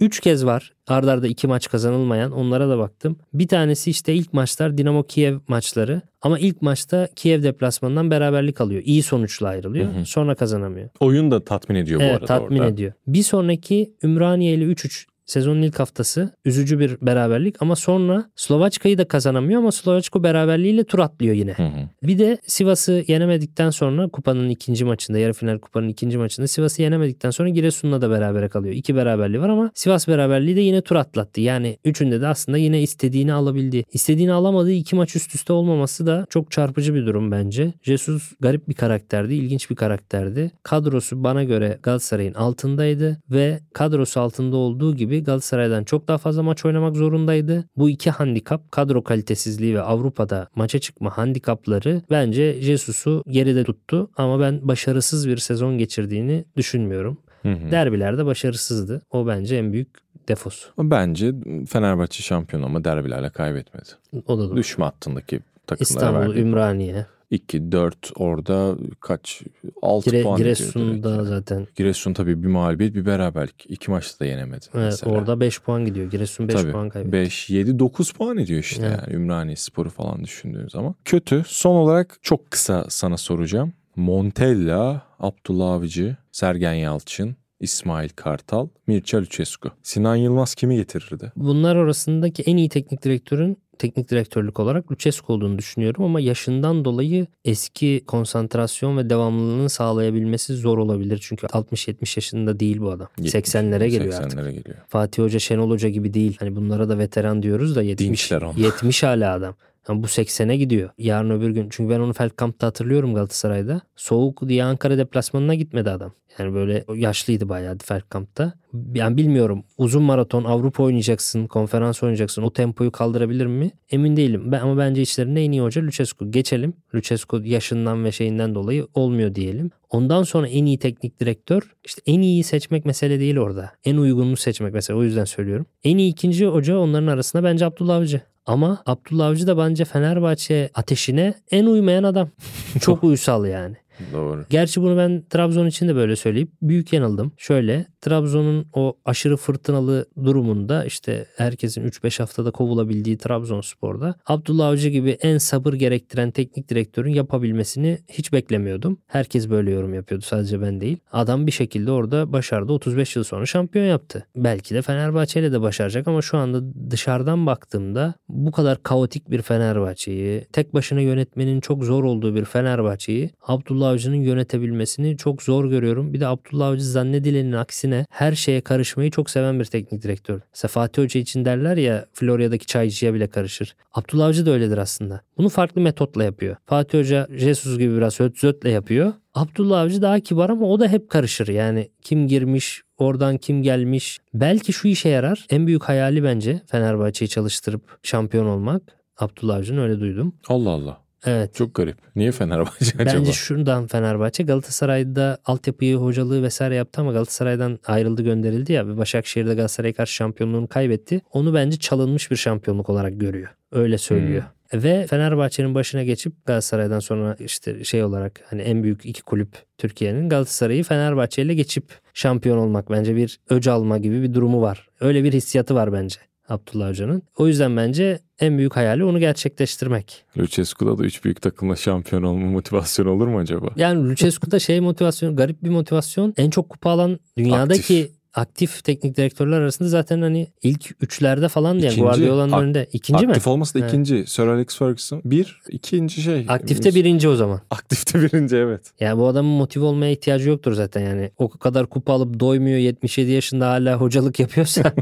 3 kez var ard arda iki maç kazanılmayan. Onlara da baktım. Bir tanesi işte ilk maçlar Dinamo Kiev maçları. Ama ilk maçta Kiev deplasmanından beraberlik alıyor. İyi sonuçla ayrılıyor. Hı hı. Sonra kazanamıyor. Oyun da tatmin ediyor bu evet, arada tatmin orada. ediyor. Bir sonraki Ümraniye ile 3-3 sezonun ilk haftası üzücü bir beraberlik ama sonra Slovaçka'yı da kazanamıyor ama Slovaçko beraberliğiyle tur atlıyor yine. Hı hı. Bir de Sivas'ı yenemedikten sonra kupanın ikinci maçında yarı final kupanın ikinci maçında Sivas'ı yenemedikten sonra Giresun'la da berabere kalıyor. İki beraberliği var ama Sivas beraberliği de yine tur atlattı. Yani üçünde de aslında yine istediğini alabildi. İstediğini alamadığı iki maç üst üste olmaması da çok çarpıcı bir durum bence. Jesus garip bir karakterdi, ilginç bir karakterdi. Kadrosu bana göre Galatasaray'ın altındaydı ve kadrosu altında olduğu gibi Galatasaray'dan çok daha fazla maç oynamak zorundaydı. Bu iki handikap kadro kalitesizliği ve Avrupa'da maça çıkma handikapları bence Jesus'u geride tuttu ama ben başarısız bir sezon geçirdiğini düşünmüyorum. Hı hı. Derbilerde başarısızdı. O bence en büyük defosu. Bence Fenerbahçe şampiyon ama derbilerle kaybetmedi. O da doğru. Düşme hattındaki takımlara İstanbul, verdi. Ümraniye. 2, 4 orada kaç 6 Gire, puan Giresun'da zaten. Giresun tabii bir mağlubiyet bir beraberlik. İki maçta da yenemedi. Evet mesela. orada 5 puan gidiyor. Giresun 5 puan kaybetti. 5, 7, 9 puan ediyor işte Evet. yani Ümraniye Sporu falan düşündüğün zaman. Kötü. Son olarak çok kısa sana soracağım. Montella, Abdullah Avcı, Sergen Yalçın, İsmail Kartal, Mircea Lucescu. Sinan Yılmaz kimi getirirdi? Bunlar arasındaki en iyi teknik direktörün teknik direktörlük olarak Lucescu olduğunu düşünüyorum ama yaşından dolayı eski konsantrasyon ve devamlılığını sağlayabilmesi zor olabilir. Çünkü 60-70 yaşında değil bu adam. 80'lere geliyor 80'lere artık. geliyor. Fatih Hoca, Şenol Hoca gibi değil. Hani bunlara da veteran diyoruz da 70, Dinçler onlar. 70 hala adam. Yani bu 80'e gidiyor. Yarın öbür gün. Çünkü ben onu Feldkamp'ta hatırlıyorum Galatasaray'da. Soğuk diye Ankara deplasmanına gitmedi adam. Yani böyle yaşlıydı bayağı Feldkamp'ta. Yani bilmiyorum uzun maraton Avrupa oynayacaksın, konferans oynayacaksın. O tempoyu kaldırabilir mi? Emin değilim. Ben, ama bence işlerinde en iyi hoca Lucescu. Geçelim. Lucescu yaşından ve şeyinden dolayı olmuyor diyelim. Ondan sonra en iyi teknik direktör işte en iyiyi seçmek mesele değil orada. En uygununu seçmek mesele. O yüzden söylüyorum. En iyi ikinci hoca onların arasında bence Abdullah Avcı. Ama Abdullah Avcı da bence Fenerbahçe ateşine en uymayan adam. (laughs) Çok uysal yani. Doğru. Gerçi bunu ben Trabzon için de böyle söyleyip büyük yanıldım. Şöyle Trabzon'un o aşırı fırtınalı durumunda işte herkesin 3-5 haftada kovulabildiği Trabzonspor'da Abdullah Avcı gibi en sabır gerektiren teknik direktörün yapabilmesini hiç beklemiyordum. Herkes böyle yorum yapıyordu sadece ben değil. Adam bir şekilde orada başardı 35 yıl sonra şampiyon yaptı. Belki de Fenerbahçe ile de başaracak ama şu anda dışarıdan baktığımda bu kadar kaotik bir Fenerbahçe'yi, tek başına yönetmenin çok zor olduğu bir Fenerbahçe'yi Abdullah Avcı'nın yönetebilmesini çok zor görüyorum. Bir de Abdullah Avcı zannedilenin aksine her şeye karışmayı çok seven bir teknik direktör. Mesela Hoca için derler ya Florya'daki çaycıya bile karışır. Abdullah Avcı da öyledir aslında. Bunu farklı metotla yapıyor. Fatih Hoca Jesus gibi biraz höt yapıyor. Abdullah Avcı daha kibar ama o da hep karışır. Yani kim girmiş, oradan kim gelmiş. Belki şu işe yarar. En büyük hayali bence Fenerbahçe'yi çalıştırıp şampiyon olmak. Abdullah Avcı'nın öyle duydum. Allah Allah. Evet. Çok garip. Niye Fenerbahçe acaba? Bence şuradan Fenerbahçe Galatasaray'da altyapıyı hocalığı vesaire yaptı ama Galatasaray'dan ayrıldı gönderildi ya ve Başakşehir'de Galatasaray'a karşı şampiyonluğunu kaybetti. Onu bence çalınmış bir şampiyonluk olarak görüyor. Öyle söylüyor. Hmm. Ve Fenerbahçe'nin başına geçip Galatasaray'dan sonra işte şey olarak hani en büyük iki kulüp Türkiye'nin Galatasaray'ı Fenerbahçe ile geçip şampiyon olmak bence bir öc alma gibi bir durumu var. Öyle bir hissiyatı var bence. Abdullah Hoca'nın. O yüzden bence en büyük hayali onu gerçekleştirmek. Lucescu'da da üç büyük takımla şampiyon olma motivasyonu olur mu acaba? Yani Lucescu'da şey motivasyon, garip bir motivasyon. En çok kupa alan dünyadaki aktif, aktif teknik direktörler arasında zaten hani ilk üçlerde falan yani Guardiola'nın ak- önünde. İkinci aktif mi? olması da Evet. ikinci. Sir Alex Ferguson. Bir, ikinci şey. Aktifte birinci o zaman. Aktifte birinci evet. Yani bu adamın motive olmaya ihtiyacı yoktur zaten yani. O kadar kupa alıp doymuyor 77 yaşında hala hocalık yapıyorsa (laughs)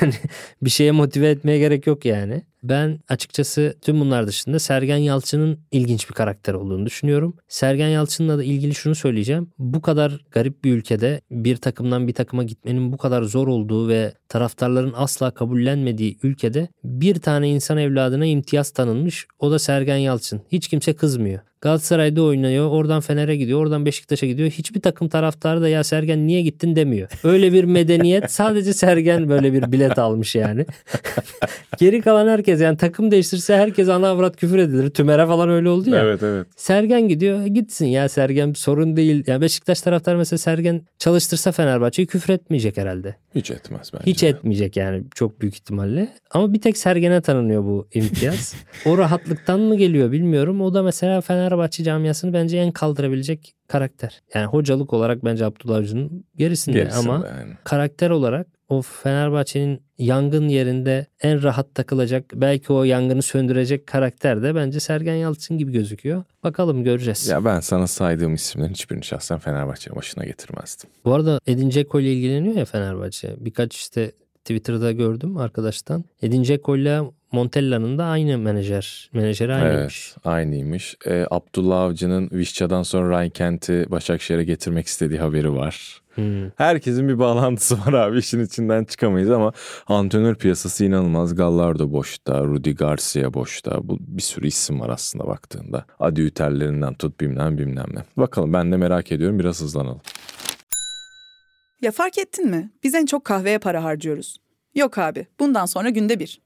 yani bir şeye motive etmeye gerek yok yani. Ben açıkçası tüm bunlar dışında Sergen Yalçın'ın ilginç bir karakter olduğunu düşünüyorum. Sergen Yalçın'la da ilgili şunu söyleyeceğim. Bu kadar garip bir ülkede bir takımdan bir takıma gitmenin bu kadar zor olduğu ve taraftarların asla kabullenmediği ülkede bir tane insan evladına imtiyaz tanınmış. O da Sergen Yalçın. Hiç kimse kızmıyor. Galatasaray'da oynuyor. Oradan Fener'e gidiyor. Oradan Beşiktaş'a gidiyor. Hiçbir takım taraftarı da ya Sergen niye gittin demiyor. Öyle bir medeniyet (laughs) sadece Sergen böyle bir bilet almış yani. (laughs) Geri kalan herkes yani takım değiştirse herkes ana avrat küfür edilir. Tümer'e falan öyle oldu ya. Evet evet. Sergen gidiyor. E, gitsin ya Sergen sorun değil. Ya Beşiktaş taraftarı mesela Sergen çalıştırsa Fenerbahçe'yi küfür etmeyecek herhalde. Hiç etmez bence. Hiç etmeyecek yani çok büyük ihtimalle. Ama bir tek Sergen'e tanınıyor bu imtiyaz. (laughs) o rahatlıktan mı geliyor bilmiyorum. O da mesela Fenerbahçe camiasını bence en kaldırabilecek karakter. Yani hocalık olarak bence Abdullah Avcı'nın gerisinde, Gerisinde ama yani. karakter olarak o Fenerbahçe'nin yangın yerinde en rahat takılacak belki o yangını söndürecek karakter de bence Sergen Yalçın gibi gözüküyor. Bakalım göreceğiz. Ya ben sana saydığım isimlerin hiçbirini şahsen Fenerbahçe'nin başına getirmezdim. Bu arada Edin Dzeko ile ilgileniyor ya Fenerbahçe. Birkaç işte Twitter'da gördüm arkadaştan. Edin Dzeko ile Montella'nın da aynı menajer. Menajeri aynıymış. Evet aynıymış. Ee, Abdullah Avcı'nın Vişça'dan sonra Ryan Kent'i Başakşehir'e getirmek istediği haberi var. Hmm. Herkesin bir bağlantısı var abi işin içinden çıkamayız ama antrenör piyasası inanılmaz. Gallardo boşta, Rudi Garcia boşta. Bu bir sürü isim var aslında baktığında. Adi Üterlerinden tut bilmem bilmem ne. Bakalım ben de merak ediyorum biraz hızlanalım. Ya fark ettin mi? Biz en çok kahveye para harcıyoruz. Yok abi, bundan sonra günde bir.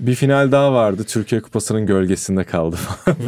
Bir final daha vardı. Türkiye Kupası'nın gölgesinde kaldı falan.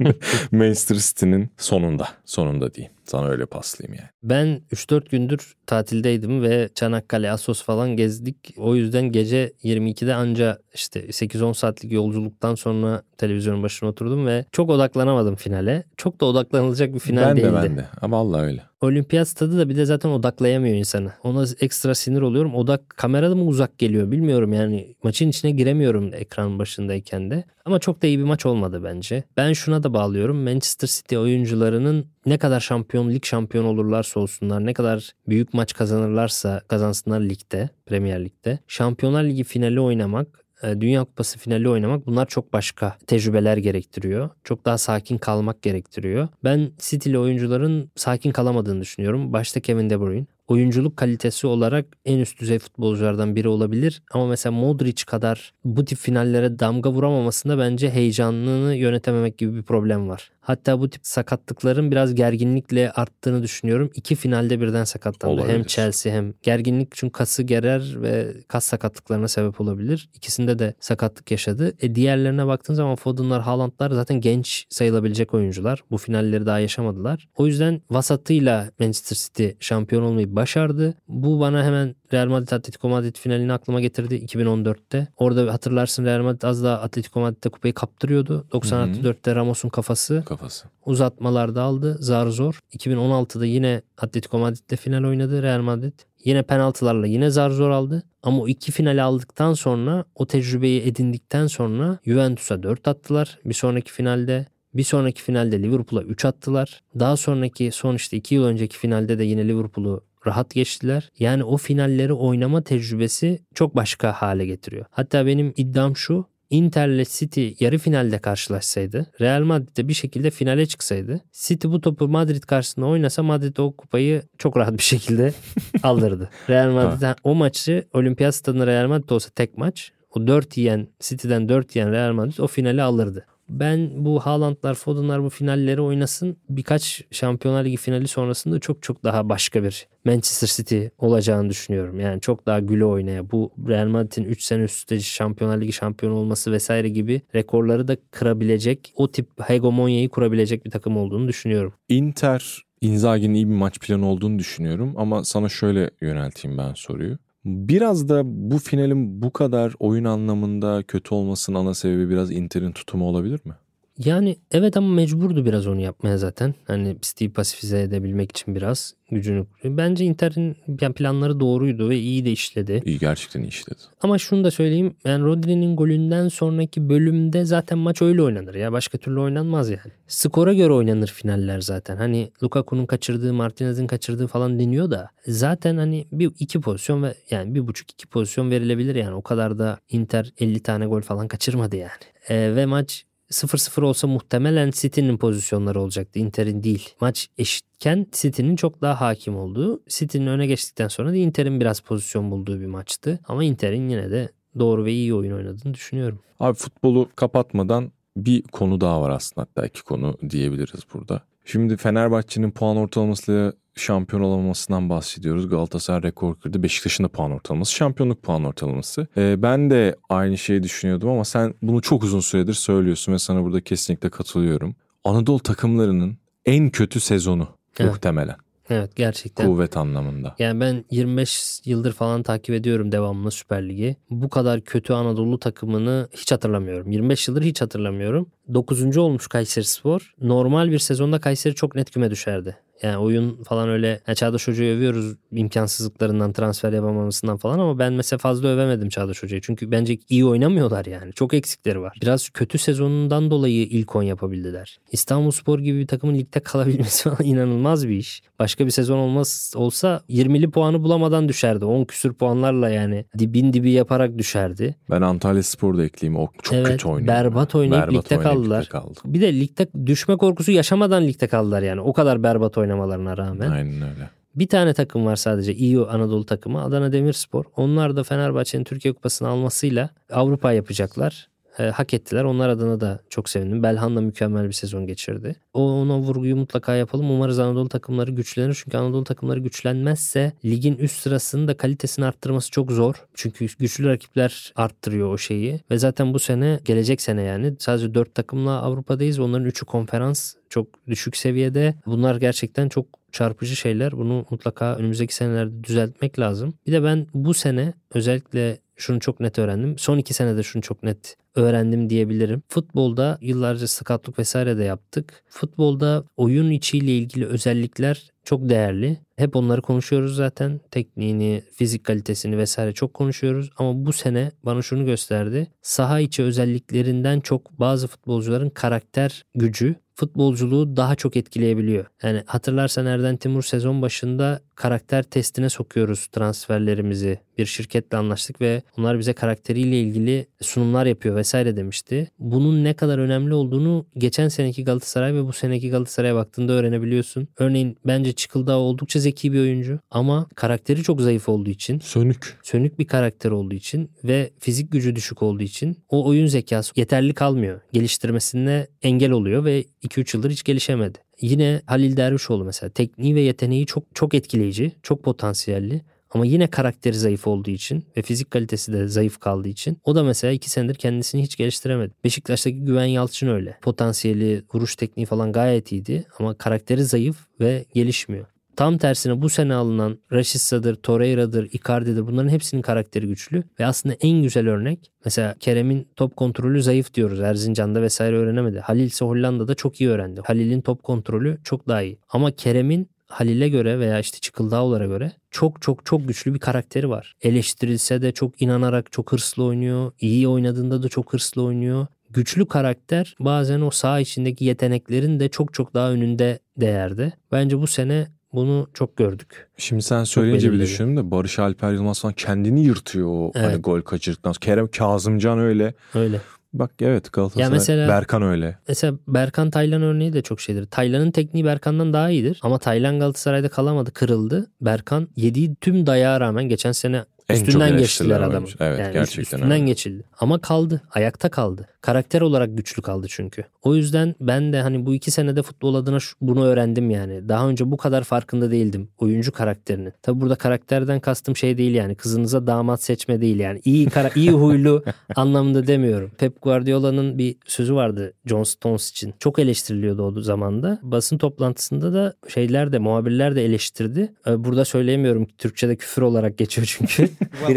(laughs) (laughs) Manchester City'nin sonunda. Sonunda diyeyim. Sana öyle paslayayım yani. Ben 3-4 gündür tatildeydim ve Çanakkale, Assos falan gezdik. O yüzden gece 22'de anca işte 8-10 saatlik yolculuktan sonra televizyonun başına oturdum ve çok odaklanamadım finale. Çok da odaklanılacak bir final ben değildi. de ben de. Ama vallahi öyle. Olimpiyat stadı da bir de zaten odaklayamıyor insanı. Ona ekstra sinir oluyorum. Odak kamerada mı uzak geliyor bilmiyorum yani. Maçın içine giremiyorum ekran başındayken de. Ama çok da iyi bir maç olmadı bence. Ben şuna da bağlıyorum. Manchester City oyuncularının ne kadar şampiyon, lig şampiyon olurlarsa olsunlar, ne kadar büyük maç kazanırlarsa kazansınlar ligde, Premier Lig'de. Şampiyonlar Ligi finali oynamak e, Dünya Kupası finali oynamak bunlar çok başka tecrübeler gerektiriyor. Çok daha sakin kalmak gerektiriyor. Ben City'li oyuncuların sakin kalamadığını düşünüyorum. Başta Kevin De Bruyne. Oyunculuk kalitesi olarak en üst düzey futbolculardan biri olabilir. Ama mesela Modric kadar bu tip finallere damga vuramamasında bence heyecanını yönetememek gibi bir problem var. Hatta bu tip sakatlıkların biraz gerginlikle arttığını düşünüyorum. İki finalde birden sakatlandı. Olabilir. Hem Chelsea hem gerginlik çünkü kası gerer ve kas sakatlıklarına sebep olabilir. İkisinde de sakatlık yaşadı. E diğerlerine baktığın zaman Foden'lar, Haaland'lar zaten genç sayılabilecek oyuncular. Bu finalleri daha yaşamadılar. O yüzden vasatıyla Manchester City şampiyon olmayı başardı. Bu bana hemen Real Madrid Atletico Madrid finalini aklıma getirdi 2014'te. Orada hatırlarsın Real Madrid az daha Atletico Madrid'de kupayı kaptırıyordu. 90 artı 4'te Ramos'un kafası Kafası. uzatmalarda aldı zar zor. 2016'da yine Atletico Madrid'de final oynadı Real Madrid. Yine penaltılarla yine zar zor aldı. Ama o iki finali aldıktan sonra o tecrübeyi edindikten sonra Juventus'a 4 attılar. Bir sonraki finalde bir sonraki finalde Liverpool'a 3 attılar. Daha sonraki son işte 2 yıl önceki finalde de yine Liverpool'u rahat geçtiler. Yani o finalleri oynama tecrübesi çok başka hale getiriyor. Hatta benim iddiam şu. Inter'le City yarı finalde karşılaşsaydı, Real Madrid de bir şekilde finale çıksaydı, City bu topu Madrid karşısında oynasa Madrid o kupayı çok rahat bir şekilde (laughs) alırdı. Real Madrid o maçı Olimpiyat stadında Real Madrid olsa tek maç, o 4 yiyen City'den 4 yiyen Real Madrid o finali alırdı. Ben bu Haaland'lar, Foden'lar bu finalleri oynasın. Birkaç Şampiyonlar Ligi finali sonrasında çok çok daha başka bir Manchester City olacağını düşünüyorum. Yani çok daha güle oynaya. Bu Real Madrid'in 3 sene üst üste Şampiyonlar Ligi şampiyonu olması vesaire gibi rekorları da kırabilecek, o tip hegemonyayı kurabilecek bir takım olduğunu düşünüyorum. Inter Inzaghi'nin iyi bir maç planı olduğunu düşünüyorum ama sana şöyle yönelteyim ben soruyu. Biraz da bu finalin bu kadar oyun anlamında kötü olmasının ana sebebi biraz Inter'in tutumu olabilir mi? Yani evet ama mecburdu biraz onu yapmaya zaten. Hani City'yi pasifize edebilmek için biraz gücünü. Bence Inter'in yani planları doğruydu ve iyi de işledi. İyi gerçekten iyi işledi. Ama şunu da söyleyeyim. Yani Rodri'nin golünden sonraki bölümde zaten maç öyle oynanır ya. Başka türlü oynanmaz yani. Skora göre oynanır finaller zaten. Hani Lukaku'nun kaçırdığı, Martinez'in kaçırdığı falan deniyor da zaten hani bir iki pozisyon ve yani bir buçuk iki pozisyon verilebilir yani. O kadar da Inter 50 tane gol falan kaçırmadı yani. Ee, ve maç 0-0 olsa muhtemelen City'nin pozisyonları olacaktı. Inter'in değil. Maç eşitken City'nin çok daha hakim olduğu. City'nin öne geçtikten sonra da Inter'in biraz pozisyon bulduğu bir maçtı. Ama Inter'in yine de doğru ve iyi oyun oynadığını düşünüyorum. Abi futbolu kapatmadan bir konu daha var aslında hatta iki konu diyebiliriz burada. Şimdi Fenerbahçe'nin puan ortalamasıyla şampiyon olamamasından bahsediyoruz. Galatasaray rekor kırdı. Beşiktaş'ın da puan ortalaması. Şampiyonluk puan ortalaması. Ee, ben de aynı şeyi düşünüyordum ama sen bunu çok uzun süredir söylüyorsun ve sana burada kesinlikle katılıyorum. Anadolu takımlarının en kötü sezonu Evet. muhtemelen. Evet gerçekten. Kuvvet anlamında. Yani ben 25 yıldır falan takip ediyorum devamlı Süper Lig'i. Bu kadar kötü Anadolu takımını hiç hatırlamıyorum. 25 yıldır hiç hatırlamıyorum. 9. olmuş Kayserispor. Normal bir sezonda Kayseri çok net küme düşerdi. Yani oyun falan öyle yani Çağdaş Hoca'yı övüyoruz imkansızlıklarından transfer yapamamasından falan ama ben mesela fazla övemedim Çağdaş Hoca'yı. Çünkü bence iyi oynamıyorlar yani. Çok eksikleri var. Biraz kötü sezonundan dolayı ilk 10 yapabildiler. İstanbulspor gibi bir takımın ligde kalabilmesi (laughs) falan inanılmaz bir iş. Başka bir sezon olmaz olsa 20'li puanı bulamadan düşerdi. 10 küsür puanlarla yani dibin dibi yaparak düşerdi. Ben Antalya Spor'da ekleyeyim. O çok Evet, kötü oynuyor. berbat oynayıp Berbat ligde oynayıp kaldılar. ligde kaldı. Bir de ligde düşme korkusu yaşamadan ligde kaldılar yani. O kadar berbat oynamalarına rağmen. Aynen öyle. Bir tane takım var sadece iyi Anadolu takımı Adana Demirspor. Onlar da Fenerbahçe'nin Türkiye Kupası'nı almasıyla Avrupa yapacaklar. E, hak ettiler. Onlar adına da çok sevindim. Belhan da mükemmel bir sezon geçirdi. O ona vurguyu mutlaka yapalım. Umarız Anadolu takımları güçlenir. Çünkü Anadolu takımları güçlenmezse ligin üst sırasını da kalitesini arttırması çok zor. Çünkü güçlü rakipler arttırıyor o şeyi. Ve zaten bu sene gelecek sene yani sadece 4 takımla Avrupa'dayız. Onların 3'ü konferans çok düşük seviyede. Bunlar gerçekten çok çarpıcı şeyler. Bunu mutlaka önümüzdeki senelerde düzeltmek lazım. Bir de ben bu sene özellikle şunu çok net öğrendim. Son iki senede şunu çok net öğrendim diyebilirim. Futbolda yıllarca sakatlık vesaire de yaptık. Futbolda oyun içiyle ilgili özellikler çok değerli. Hep onları konuşuyoruz zaten. Tekniğini, fizik kalitesini vesaire çok konuşuyoruz. Ama bu sene bana şunu gösterdi. Saha içi özelliklerinden çok bazı futbolcuların karakter gücü futbolculuğu daha çok etkileyebiliyor. Yani hatırlarsan Erden Timur sezon başında karakter testine sokuyoruz transferlerimizi. Bir şirketle anlaştık ve onlar bize karakteriyle ilgili sunumlar yapıyor vesaire demişti. Bunun ne kadar önemli olduğunu geçen seneki Galatasaray ve bu seneki Galatasaray'a baktığında öğrenebiliyorsun. Örneğin bence Çıkıldağ oldukça zeki bir oyuncu ama karakteri çok zayıf olduğu için Sönük. sönük bir karakter olduğu için ve fizik gücü düşük olduğu için o oyun zekası yeterli kalmıyor. Geliştirmesine engel oluyor ve 2-3 yıldır hiç gelişemedi. Yine Halil Dervişoğlu mesela tekniği ve yeteneği çok çok etkileyici, çok potansiyelli. Ama yine karakteri zayıf olduğu için ve fizik kalitesi de zayıf kaldığı için o da mesela iki senedir kendisini hiç geliştiremedi. Beşiktaş'taki Güven Yalçın öyle. Potansiyeli, vuruş tekniği falan gayet iyiydi ama karakteri zayıf ve gelişmiyor. Tam tersine bu sene alınan Rashica'dır, Torreira'dır, Icardi'dir bunların hepsinin karakteri güçlü. Ve aslında en güzel örnek mesela Kerem'in top kontrolü zayıf diyoruz. Erzincan'da vesaire öğrenemedi. Halil ise Hollanda'da çok iyi öğrendi. Halil'in top kontrolü çok daha iyi. Ama Kerem'in Halil'e göre veya işte Çıkıldağoğlu'na göre çok çok çok güçlü bir karakteri var. Eleştirilse de çok inanarak çok hırslı oynuyor. İyi oynadığında da çok hırslı oynuyor. Güçlü karakter bazen o saha içindeki yeteneklerin de çok çok daha önünde değerde. Bence bu sene bunu çok gördük. Şimdi sen söyleyince bir düşündüm de Barış Alper Yılmaz falan kendini yırtıyor o hani Evet. gol kaçırdıktan sonra. Kerem Kazımcan öyle. Öyle. Bak evet Galatasaray. Ya mesela- Berkan öyle. Mesela Berkan Taylan örneği de çok şeydir. Taylan'ın tekniği Berkan'dan daha iyidir. Ama Taylan Galatasaray'da kalamadı, kırıldı. Berkan yediği tüm dayağa rağmen geçen sene En üstünden geçtiler adamı. Evet, yani gerçekten üstünden öyle. geçildi. Ama kaldı. Ayakta kaldı. Karakter olarak güçlü kaldı çünkü. O yüzden ben de hani bu iki senede futbol adına bunu öğrendim yani. Daha önce bu kadar farkında değildim oyuncu karakterini. Tabi burada karakterden kastım şey değil yani kızınıza damat seçme değil yani. İyi kara iyi huylu (laughs) anlamında demiyorum. Pep Guardiola'nın bir sözü vardı John Stones için. Çok eleştiriliyordu o zamanda. Basın toplantısında da şeyler de muhabirler de eleştirdi. Ee, burada söyleyemiyorum Türkçe'de küfür olarak geçiyor çünkü.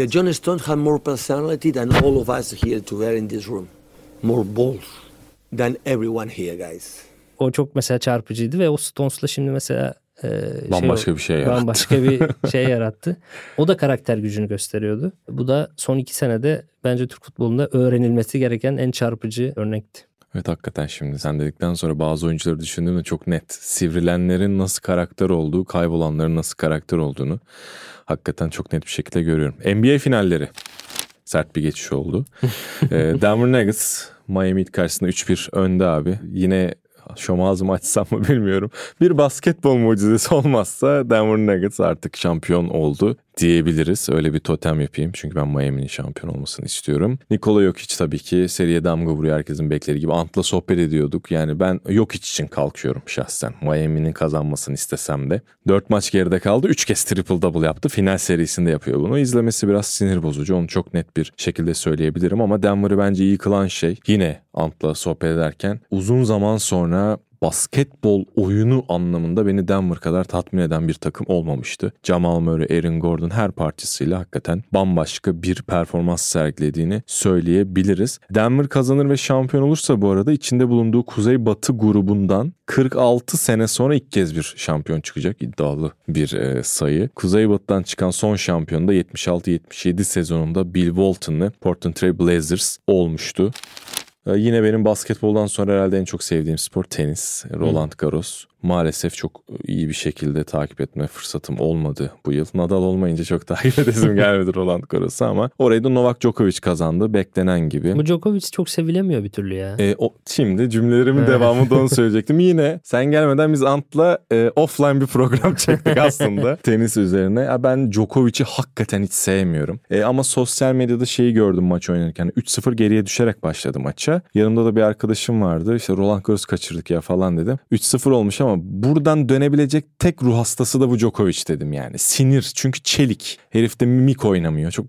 (laughs) John Stones had more personality than all of us here together in this room. More balls than everyone here guys. O çok mesela çarpıcıydı ve o Stones'la şimdi mesela e, bambaşka şey, bir şey yarattı. Bambaşka bir şey yarattı. O da karakter gücünü gösteriyordu. Bu da son iki senede bence Türk futbolunda öğrenilmesi gereken en çarpıcı örnekti. Evet hakikaten şimdi sen dedikten sonra bazı oyuncuları düşündüğümde çok net. Sivrilenlerin nasıl karakter olduğu, kaybolanların nasıl karakter olduğunu hakikaten çok net bir şekilde görüyorum. NBA finalleri sert bir geçiş oldu. (laughs) ee, Denver Nuggets Miami karşısında 3-1 önde abi. Yine şom ağzımı açsam mı bilmiyorum. Bir basketbol mucizesi olmazsa Denver Nuggets artık şampiyon oldu diyebiliriz. Öyle bir totem yapayım. Çünkü ben Miami'nin şampiyon olmasını istiyorum. Nikola Jokic tabii ki seriye damga vuruyor herkesin beklediği gibi. Ant'la sohbet ediyorduk. Yani ben Jokic için kalkıyorum şahsen. Miami'nin kazanmasını istesem de. 4 maç geride kaldı. 3 kez triple double yaptı. Final serisinde yapıyor bunu. İzlemesi biraz sinir bozucu. Onu çok net bir şekilde söyleyebilirim ama Denver'ı bence iyi kılan şey yine Ant'la sohbet ederken uzun zaman sonra basketbol oyunu anlamında beni Denver kadar tatmin eden bir takım olmamıştı. Jamal Murray, Aaron Gordon her parçasıyla hakikaten bambaşka bir performans sergilediğini söyleyebiliriz. Denver kazanır ve şampiyon olursa bu arada içinde bulunduğu Kuzey Batı grubundan 46 sene sonra ilk kez bir şampiyon çıkacak iddialı bir e, sayı. Kuzey Batı'dan çıkan son şampiyon da 76-77 sezonunda Bill Walton'lı Portland Trail Blazers olmuştu. Ee, yine benim basketboldan sonra herhalde en çok sevdiğim spor tenis. Roland Garros maalesef çok iyi bir şekilde takip etme fırsatım olmadı bu yıl. Nadal olmayınca çok (laughs) takip edesim gelmedi Roland Garros'u ama orayı da Novak Djokovic kazandı beklenen gibi. Bu Djokovic çok sevilemiyor bir türlü ya. E, o, şimdi cümlelerimin devamında onu (laughs) söyleyecektim. Yine sen gelmeden biz Ant'la e, offline bir program çektik aslında (laughs) tenis üzerine. Ya ben Djokovic'i hakikaten hiç sevmiyorum. E, ama sosyal medyada şeyi gördüm maç oynarken. 3-0 geriye düşerek başladı maça. Yanımda da bir arkadaşım vardı. İşte Roland Garros kaçırdık ya falan dedim. 3-0 olmuş ama buradan dönebilecek tek ruh hastası da bu Djokovic dedim yani. Sinir çünkü çelik. Herif de mimik oynamıyor. Çok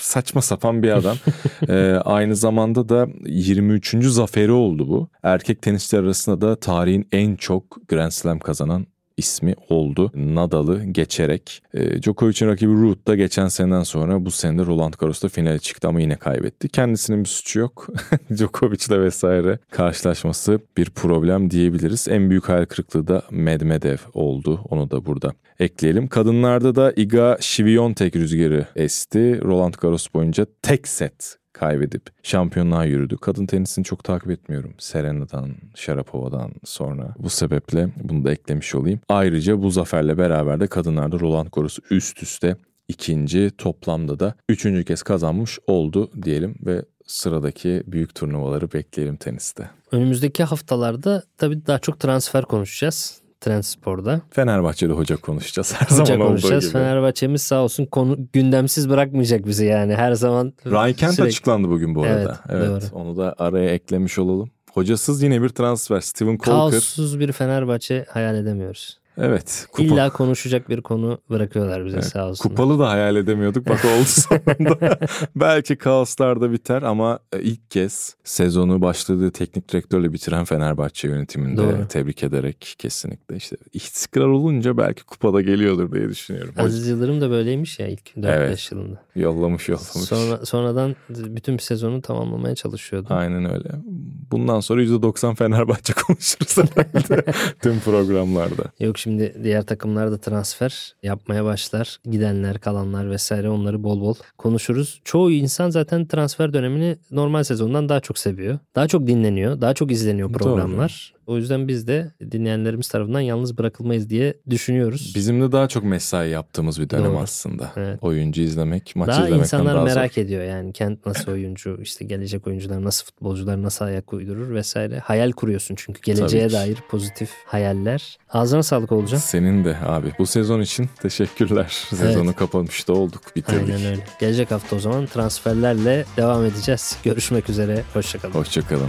saçma sapan bir adam. (laughs) ee, aynı zamanda da 23. zaferi oldu bu. Erkek tenisçiler arasında da tarihin en çok Grand Slam kazanan ismi oldu. Nadal'ı geçerek. E, Djokovic'in rakibi Ruud da geçen seneden sonra bu sene Roland Garros'ta finale çıktı ama yine kaybetti. Kendisinin bir suçu yok. (laughs) Djokovic'le vesaire karşılaşması bir problem diyebiliriz. En büyük hayal kırıklığı da Medvedev oldu. Onu da burada ekleyelim. Kadınlarda da Iga Świątek rüzgarı esti. Roland Garros boyunca tek set kaybedip şampiyonluğa yürüdü. Kadın tenisini çok takip etmiyorum. Serena'dan, Sharapova'dan sonra. Bu sebeple bunu da eklemiş olayım. Ayrıca bu zaferle beraber de kadınlarda Roland Garros'u üst üste ikinci toplamda da üçüncü kez kazanmış oldu diyelim ve sıradaki büyük turnuvaları bekleyelim teniste. Önümüzdeki haftalarda tabii daha çok transfer konuşacağız. Trendspor'da. Fenerbahçe'de hoca konuşacağız her hoca zaman konuşacağız. gibi. Fenerbahçe'miz sağ olsun konu gündemsiz bırakmayacak bizi yani her zaman. Ryan Kent sürekli... açıklandı bugün bu arada. Evet, evet onu da araya eklemiş olalım. Hocasız yine bir transfer. Steven Colker. Kaossuz bir Fenerbahçe hayal edemiyoruz. Evet. Kupa. İlla konuşacak bir konu bırakıyorlar bize evet, sağ olsun. Kupalı da hayal edemiyorduk. Bak (laughs) oldu sonunda. (laughs) Belki kaoslar da biter ama e, ilk kez sezonu başladığı teknik direktörle bitiren Fenerbahçe yönetiminde Doğru. tebrik ederek kesinlikle işte istikrar olunca belki kupada geliyordur diye düşünüyorum. Aziz Yıldırım da böyleymiş ya ilk 4-5 evet. yılında. Yollamış yollamış. Sonra, sonradan bütün sezonu tamamlamaya çalışıyordu. Aynen öyle. Bundan sonra %90 Fenerbahçe konuşuruz herhalde (laughs) tüm programlarda. Yok şimdi diğer takımlar da transfer yapmaya başlar. Gidenler, kalanlar vesaire onları bol bol konuşuruz. Çoğu insan zaten transfer dönemini normal sezondan daha çok seviyor. Daha çok dinleniyor, daha çok izleniyor programlar. O yüzden biz de dinleyenlerimiz tarafından yalnız bırakılmayız diye düşünüyoruz. Bizim de daha çok mesai yaptığımız bir dönem Doğru. aslında. Evet. Oyuncu izlemek, maç daha izlemekten insanlar daha merak zor. ediyor yani Kent nasıl oyuncu, işte gelecek oyuncular nasıl futbolcular nasıl ayak uydurur vesaire. Hayal kuruyorsun çünkü geleceğe dair pozitif hayaller. Ağzına sağlık olacak. Senin de abi. Bu sezon için teşekkürler. (laughs) Sezonu evet. kapamış da olduk, bitirdik. Aynen öyle. Gelecek hafta o zaman transferlerle devam edeceğiz. Görüşmek üzere. Hoşçakalın. Hoşçakalın.